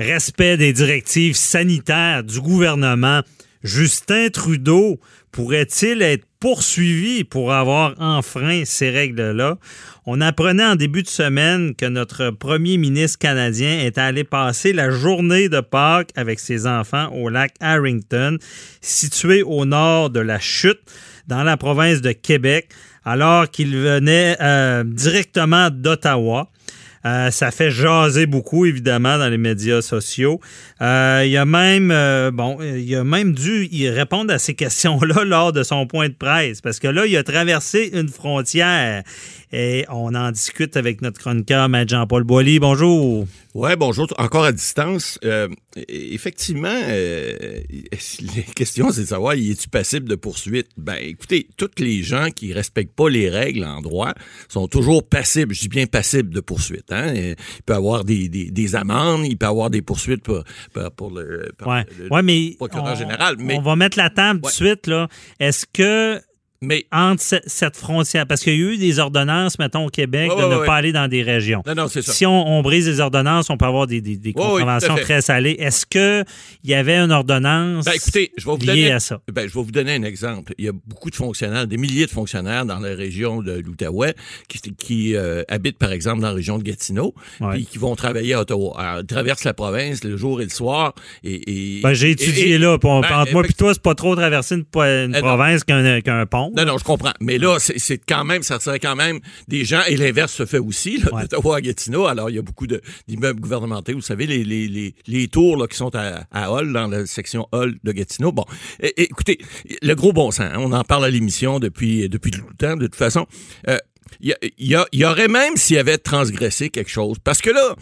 Respect des directives sanitaires du gouvernement. Justin Trudeau pourrait-il être poursuivi pour avoir enfreint ces règles-là? On apprenait en début de semaine que notre premier ministre canadien est allé passer la journée de Pâques avec ses enfants au lac Harrington, situé au nord de la Chute, dans la province de Québec, alors qu'il venait euh, directement d'Ottawa. Euh, ça fait jaser beaucoup, évidemment, dans les médias sociaux. Euh, il a même, euh, bon, il a même dû y répondre à ces questions-là lors de son point de presse, parce que là, il a traversé une frontière. Et on en discute avec notre chroniqueur, M. Jean-Paul Boilly. Bonjour. Ouais, bonjour. Encore à distance. Euh, effectivement, euh, les questions, c'est de savoir, est-tu passible de poursuite? Ben, écoutez, tous les gens qui respectent pas les règles en droit sont toujours passibles. Je dis bien passibles de poursuite. Hein? Il peut y avoir des, des, amendes, il peut y avoir des poursuites pour, pour, le, ouais. mais procureur général. Mais on va mettre la table tout de suite. Là. Est-ce que mais entre cette frontière, parce qu'il y a eu des ordonnances, mettons, au Québec, de ne pas aller dans des régions. Non, non, c'est ça. Si on, brise les ordonnances, on peut avoir des, des, des contraventions très salées. Est-ce qu'il y avait une ordonnance ben, écoutez, je vais vous liée donner, à ça? Ben, je vais vous donner un exemple. Il y a beaucoup de fonctionnaires, des milliers de fonctionnaires dans la région de l'Outaouais qui, qui euh, habitent, par exemple, dans la région de Gatineau et qui vont travailler à Ottawa. Alors, ils traversent la province le jour et le soir. Et, et ben, j'ai étudié là. Pour, ben, entre moi et toi, c'est pas trop traverser une, une eh province qu'un pont. Non, non, je comprends. Mais là, c'est quand même, ça serait quand même des gens, et l'inverse se fait aussi, là, d'Ottawa à Gatineau. Alors, il y a beaucoup d'immeubles gouvernementaux. Vous savez, les, les, les, les tours là, qui sont à, à Hall, dans la section Hall de Gatineau. Bon, écoutez, le gros bon sens, hein, on en parle à l'émission depuis, depuis tout le temps, de toute façon. Euh, il y, aurait même s'il avait transgressé quelque chose. Parce que là,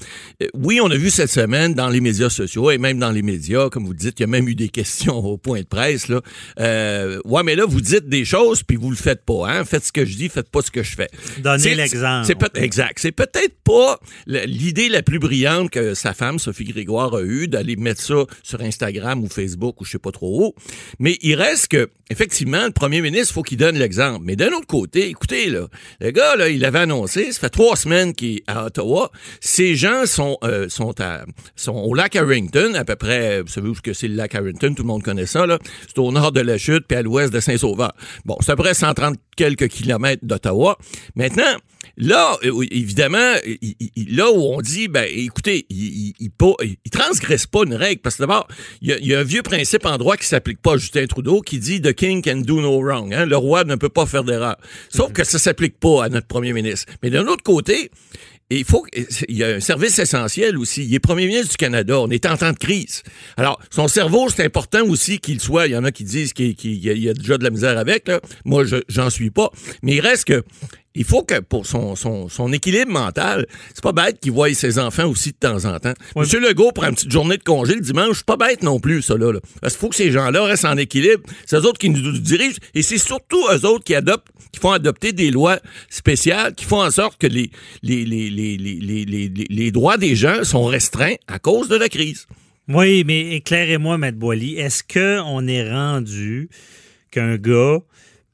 euh, oui, on a vu cette semaine dans les médias sociaux et même dans les médias, comme vous dites, il y a même eu des questions au point de presse. Là. Euh, ouais, mais là, vous dites des choses puis vous le faites pas. Hein? Faites ce que je dis, faites pas ce que je fais. Donnez l'exemple. Exact. C'est peut-être pas l'idée la plus brillante que sa femme, Sophie Grégoire, a eue d'aller mettre ça sur Instagram ou Facebook ou je sais pas trop où. Mais il reste que, effectivement, le premier ministre, faut qu'il donne l'exemple. Mais d'un autre côté, écoutez, là, le là, il avait annoncé, ça fait trois semaines qu'il est à Ottawa. Ces gens sont, euh, sont, à, sont au lac Harrington, à peu près, vous savez où c'est le lac Harrington, tout le monde connaît ça, là. C'est au nord de la chute, puis à l'ouest de Saint-Sauveur. Bon, c'est à peu près 130 quelques kilomètres d'Ottawa. Maintenant, Là, euh, évidemment, là où on dit, ben, écoutez, il, il, transgresse pas une règle, parce que d'abord, il y, a, un vieux principe en droit qui s'applique pas à Justin Trudeau qui dit The king can do no wrong. Hein? Le roi ne peut pas faire d'erreur. Sauf que ça s'applique pas à notre premier ministre. Mais d'un autre côté, il faut il y a un service essentiel aussi. Il est premier ministre du Canada. On est en temps de crise. Alors, son cerveau, c'est important aussi qu'il soit. Il y en a qui disent qu'il y, a déjà de la misère avec. Moi, j'en suis pas. Mais il reste que il faut que pour son, son, son équilibre mental, c'est pas bête qu'il voie ses enfants aussi de temps en temps. Monsieur Legault prend une petite journée de congé le dimanche, c'est pas bête non plus, ça, là. Parce qu'il faut que ces gens-là restent en équilibre. C'est eux autres qui nous dirigent et c'est surtout eux autres qui adoptent, qui font adopter des lois spéciales, qui font en sorte que les, les, les, les, les, les, les droits des gens sont restreints à cause de la crise. Oui, mais éclairez-moi, Maître Boily, est-ce qu'on est rendu qu'un gars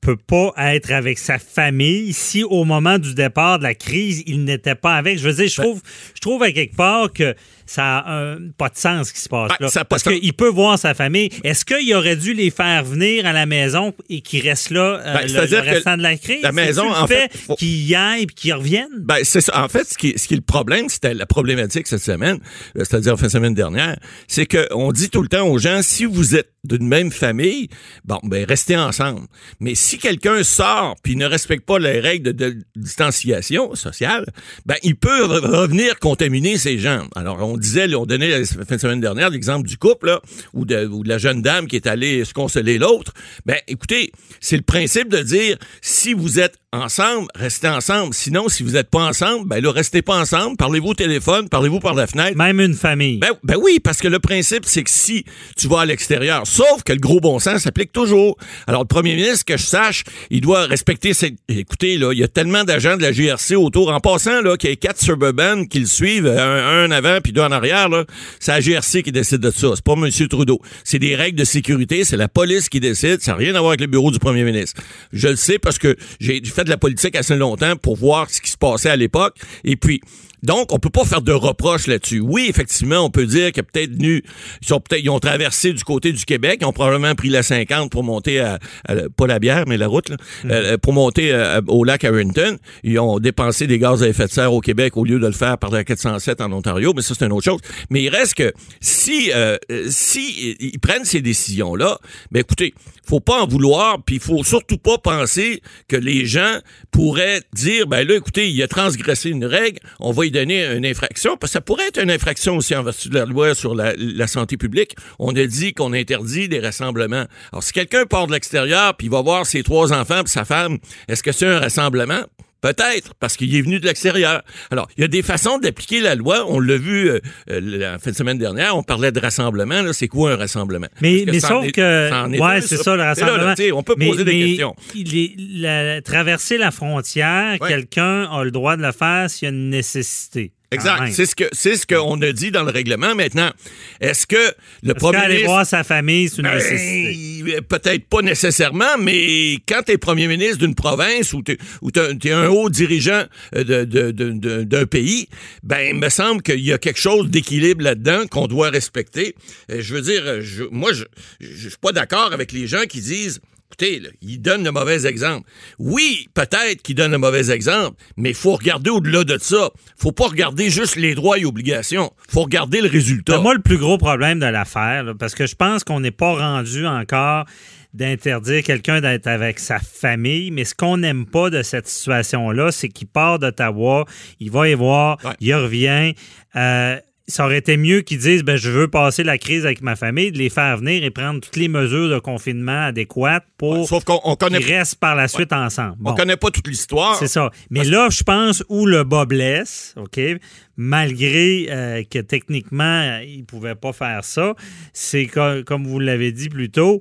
peut pas être avec sa famille si au moment du départ de la crise, il n'était pas avec. Je veux dire, je ben trouve, je trouve à quelque part que ça a pas de sens ce qui se passe ben, là. parce qu'il peut voir sa famille. Est-ce qu'il aurait dû les faire venir à la maison et qu'ils restent là euh, ben, le, restant de la crise? La maison, en fait, qu'ils y aillent et qu'ils reviennent? Ben, c'est ça. En fait, ce qui, ce qui est le problème, c'était la problématique cette semaine, euh, c'est-à-dire fin de semaine dernière, c'est qu'on dit tout le temps aux gens, si vous êtes d'une même famille, bon, ben, restez ensemble. Mais si quelqu'un sort puis ne respecte pas les règles de, distanciation sociale, ben, il peut revenir contaminer ces gens. Alors, on disait, on donnait la fin de semaine dernière l'exemple du couple, là, ou, de, ou de la jeune dame qui est allée se consoler l'autre. Ben, écoutez, c'est le principe de dire, si vous êtes ensemble, restez ensemble. Sinon, si vous n'êtes pas ensemble, ben là, restez pas ensemble. Parlez-vous au téléphone, parlez-vous par la fenêtre. Même une famille. Ben, ben oui, parce que le principe, c'est que si tu vas à l'extérieur, sauf que le gros bon sens s'applique toujours. Alors, le premier ministre, que je sache, il doit respecter ses... Écoutez, là, il y a tellement d'agents de la GRC autour. En passant, là, qu'il y ait quatre Suburban qui le suivent, un, un avant puis deux en arrière, là, c'est la GRC qui décide de ça. C'est pas M. Trudeau. C'est des règles de sécurité, c'est la police qui décide. Ça n'a rien à voir avec le bureau du premier ministre. Je le sais parce que j'ai fait de la politique assez longtemps pour voir ce qui se passait à l'époque. Et puis, donc, on peut pas faire de reproches là-dessus. Oui, effectivement, on peut dire que peut-être ils sont peut-être, ils ont traversé du côté du Québec, ils ont probablement pris la 50 pour monter à, à- pas la bière, mais la route, là, euh, pour monter euh, au lac Harrington. Ils ont dépensé des gaz à effet de serre au Québec au lieu de le faire par la 407 en Ontario, mais ça c'est une autre chose. Mais il reste que si euh, euh, si ils prennent ces décisions là, ben écoutez, faut pas en vouloir, puis il faut surtout pas penser que les gens pourraient dire ben là écoutez, il a transgressé une règle, on va lui donner une infraction parce que ça pourrait être une infraction aussi en vertu de la loi sur la, santé publique. On a dit qu'on interdit des rassemblements. Alors si quelqu'un part de l'extérieur puis il va voir ses trois enfants puis sa femme, est-ce que c'est un rassemblement? Peut-être, parce qu'il est venu de l'extérieur. Alors, il y a des façons d'appliquer la loi. On l'a vu euh, euh, la fin de semaine dernière, on parlait de rassemblement. Là, c'est quoi un rassemblement? Mais, que sauf est- que. ouais, c'est ça. le Et là, là, rassemblement. on peut Mais- poser des questions. la- traverser la frontière, Ouais. quelqu'un a le droit de le faire s'il y a une nécessité. Exact. C'est ce que c'est ce qu'on a dit dans le règlement. Maintenant, est-ce que le premier ministre voir sa famille, c'est une Ben, nécessité? Peut-être pas nécessairement, mais quand tu es premier ministre d'une province ou tu es, un haut dirigeant euh, de- de- de- de- d'un pays, ben il me semble qu'il y a quelque chose d'équilibre là-dedans qu'on doit respecter. Euh, Je veux dire, je- moi, je je suis pas d'accord avec les gens qui disent Écoutez, là, il donne le mauvais exemple. Oui, peut-être qu'il donne le mauvais exemple, mais il faut regarder au-delà de ça. faut pas regarder juste les droits et obligations. faut regarder le résultat. Ben, moi, le plus gros problème de l'affaire, parce que je pense qu'on n'est pas rendu encore d'interdire quelqu'un d'être avec sa famille, mais ce qu'on n'aime pas de cette situation-là, c'est qu'il part d'Ottawa, il va y voir, Ouais. il revient. Euh, ça aurait été mieux qu'ils disent ben, je veux passer la crise avec ma famille, de les faire venir et prendre toutes les mesures de confinement adéquates pour Sauf qu'on on connaît, qu'ils restent par la suite ensemble. on Bon. connaît pas toute l'histoire. C'est ça. Mais là, je pense où le bas blesse, OK, malgré euh, que techniquement, euh, il ne pouvait pas faire ça, c'est co- comme vous l'avez dit plus tôt,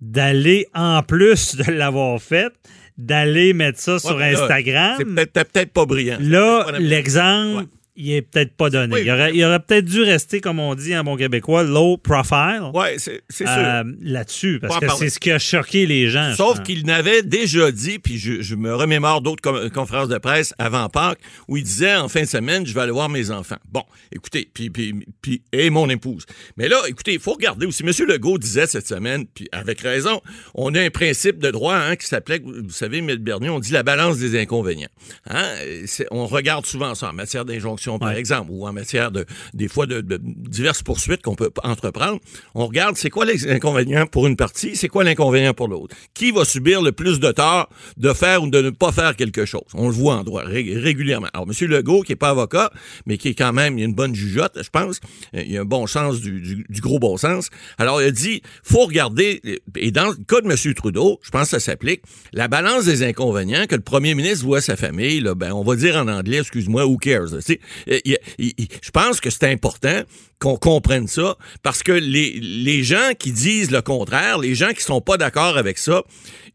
d'aller, en plus de l'avoir fait, d'aller mettre ça sur Ouais, Instagram. C'est peut-être pas brillant. Là, l'exemple. Il est peut-être pas donné. Oui. Il aurait, aurait peut-être dû rester, comme on dit en bon québécois, low profile Ouais, c'est c'est sûr. euh, là-dessus, parce Pas que c'est ce qui a choqué les gens. Sauf qu'il n'avait déjà dit, puis je, je me remémore d'autres conférences de presse avant Pâques, où il disait en fin de semaine, je vais aller voir mes enfants. Bon, écoutez, puis, puis, puis et mon épouse. Mais là, écoutez, il faut regarder aussi. M. Legault disait cette semaine, puis avec raison, on a un principe de droit hein, qui s'appelait, vous savez, M. Bernier, on dit la balance des inconvénients. Hein? C'est- On regarde souvent ça en matière d'injonction, par Ouais. exemple, ou en matière de des fois de, de diverses poursuites qu'on peut entreprendre. On regarde c'est quoi les inconvénients pour une partie, c'est quoi l'inconvénient pour l'autre. Qui va subir le plus de tort de faire ou de ne pas faire quelque chose? On le voit en droit ré- régulièrement. Alors, M. Legault, qui est pas avocat, mais qui est quand même, il a une bonne jugeote, je pense, euh, il a un bon sens du, du- du gros bon sens. Alors, il a dit, faut regarder, et dans le cas de M. Trudeau, je pense que ça s'applique, la balance des inconvénients, que le premier ministre voit sa famille, là, ben, on va dire en anglais, excuse-moi, who cares? là, tu sais. Il- il- il- je pense que c'est important qu'on comprenne ça, parce que les, les gens qui disent le contraire, les gens qui sont pas d'accord avec ça,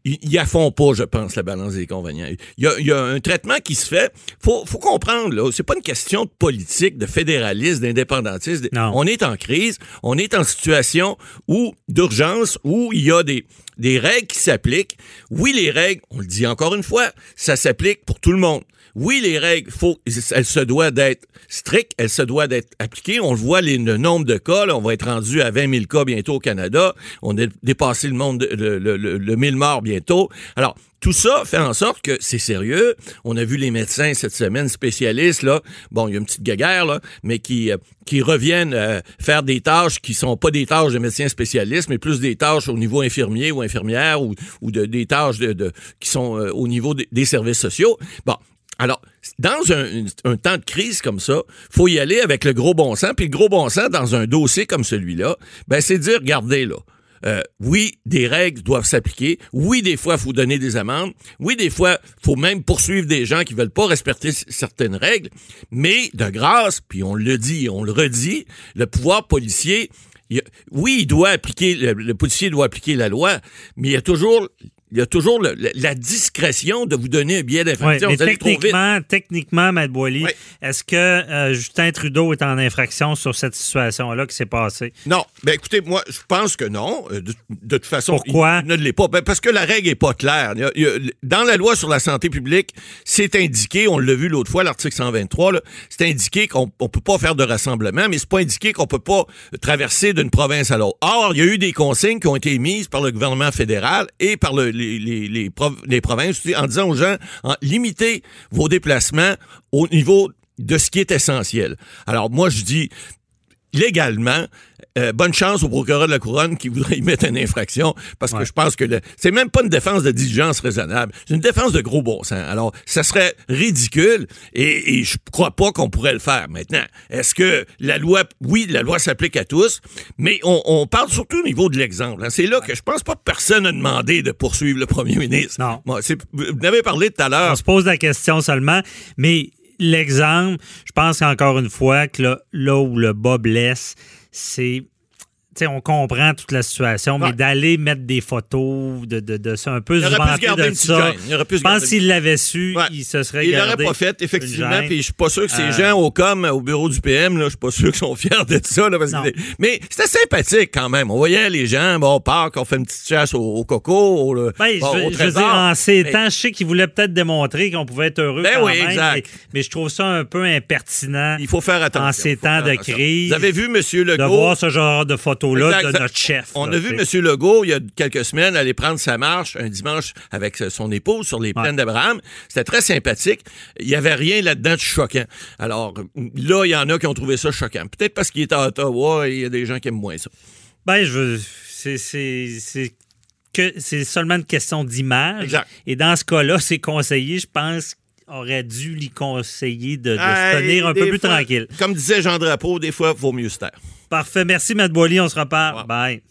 ils ils affont pas, je pense, la balance des inconvénients. Il y a, il y a un traitement qui se fait. Faut, faut comprendre, là, c'est pas une question de politique, de fédéralisme, d'indépendantisme. On est en crise, on est en situation où d'urgence, où il y a des, des règles qui s'appliquent. Oui, les règles, on le dit encore une fois, ça s'applique pour tout le monde. Oui, les règles, faut, elles se doivent d'être strictes, elles se doivent d'être appliquées. On le voit, le nombre de cas, on va être rendu à 20 000 cas bientôt au Canada. On a dépassé le monde, de- le, le, le, le 1000 morts bientôt. Alors, tout ça fait en sorte que c'est sérieux. On a vu les médecins cette semaine spécialistes. Bon, il y a une petite guéguerre là, mais qui euh, reviennent euh, faire des tâches qui sont pas des tâches de médecins spécialistes, mais plus des tâches au niveau infirmier ou infirmière ou, de, des tâches qui sont euh, au niveau des services sociaux. Bon, alors, dans un, temps de crise comme ça, faut y aller avec le gros bon sens. Puis le gros bon sens dans un dossier comme celui-là, ben c'est dire, regardez là, euh, oui, des règles doivent s'appliquer. Oui, des fois, il faut donner des amendes. Oui, des fois, il faut même poursuivre des gens qui veulent pas respecter certaines règles. Mais de grâce, puis on le dit, on le redit, le pouvoir policier, oui, il doit appliquer, le policier doit appliquer la loi, mais il y a toujours, il y a toujours le- le- la discrétion de vous donner un billet d'infraction. techniquement, techniquement, Matt Boily, Oui. est-ce que euh, Justin Trudeau est en infraction sur cette situation-là qui s'est passée? Non. Ben écoutez, moi, je pense que non. Euh, De, de toute façon, Pourquoi? il ne l'est pas. Ben, parce que la règle est pas claire. Il y a- il y a- dans la loi sur la santé publique, c'est indiqué, on l'a vu l'autre fois, l'article 123, là, c'est indiqué qu'on on peut pas faire de rassemblement, mais c'est pas indiqué qu'on peut pas traverser d'une province à l'autre. Or, il y a eu des consignes qui ont été émises par le gouvernement fédéral et par le- les, les, les, prov- les provinces en disant aux gens, en, limitez vos déplacements au niveau de ce qui est essentiel. Alors, moi, je dis, légalement, euh, bonne chance au procureur de la couronne qui voudrait y mettre une infraction parce que je pense que le- c'est même pas une défense de diligence raisonnable, c'est une défense de gros bon sens. Alors, ça serait ridicule et, et je crois pas qu'on pourrait le faire. Maintenant, est-ce que la loi, oui, la loi s'applique à tous, mais on, on parle surtout au niveau de l'exemple. hein. C'est là que je pense pas que personne a demandé de poursuivre le premier ministre. Non. C'est- vous en avez parlé tout à l'heure. On se pose la question seulement, mais l'exemple, je pense encore une fois que là, où le bas blesse, c'est. On comprend toute la situation, mais d'aller mettre des photos de, de, de ça, un peu Il se vanter de ça. Il Je pense s'il l'avait su, Ouais. il se serait Il l'aurait gardé pas fait, effectivement. Puis je suis pas sûr que ces Euh, gens au com, au bureau du PM, je suis pas sûr qu'ils sont fiers de ça. Là, parce que Non. c'est- mais c'était sympathique quand même. On voyait les gens, bon, on part, qu'on fait une petite chasse au, au coco, au, Ben, bon, je, au je veux dire, en ces Mais- temps, je sais qu'il voulait peut-être démontrer qu'on pouvait être heureux Ben quand oui, même, exact. Mais, mais je trouve ça un peu impertinent Il faut faire attention. en ces Il temps de crise Vous avez vu M. de Legault? voir ce genre de photos-là Exact. de notre chef. On là, a vu. M. Legault, il y a quelques semaines, aller prendre sa marche un dimanche avec son épouse sur les plaines d'Abraham. C'était très sympathique. Il n'y avait rien là-dedans de choquant. Alors, là, il y en a qui ont trouvé ça choquant. Peut-être parce qu'il est à Ottawa et il y a des gens qui aiment moins ça. Ben, je veux. C'est. que seulement une question d'image. Et dans ce cas-là, ses conseillers, je pense, auraient dû lui conseiller de, de se tenir un peu plus fois, tranquille. Comme disait Jean Drapeau, des fois, il vaut mieux se taire. Parfait. Merci, Matt Boily. On se. Ouais. Bye.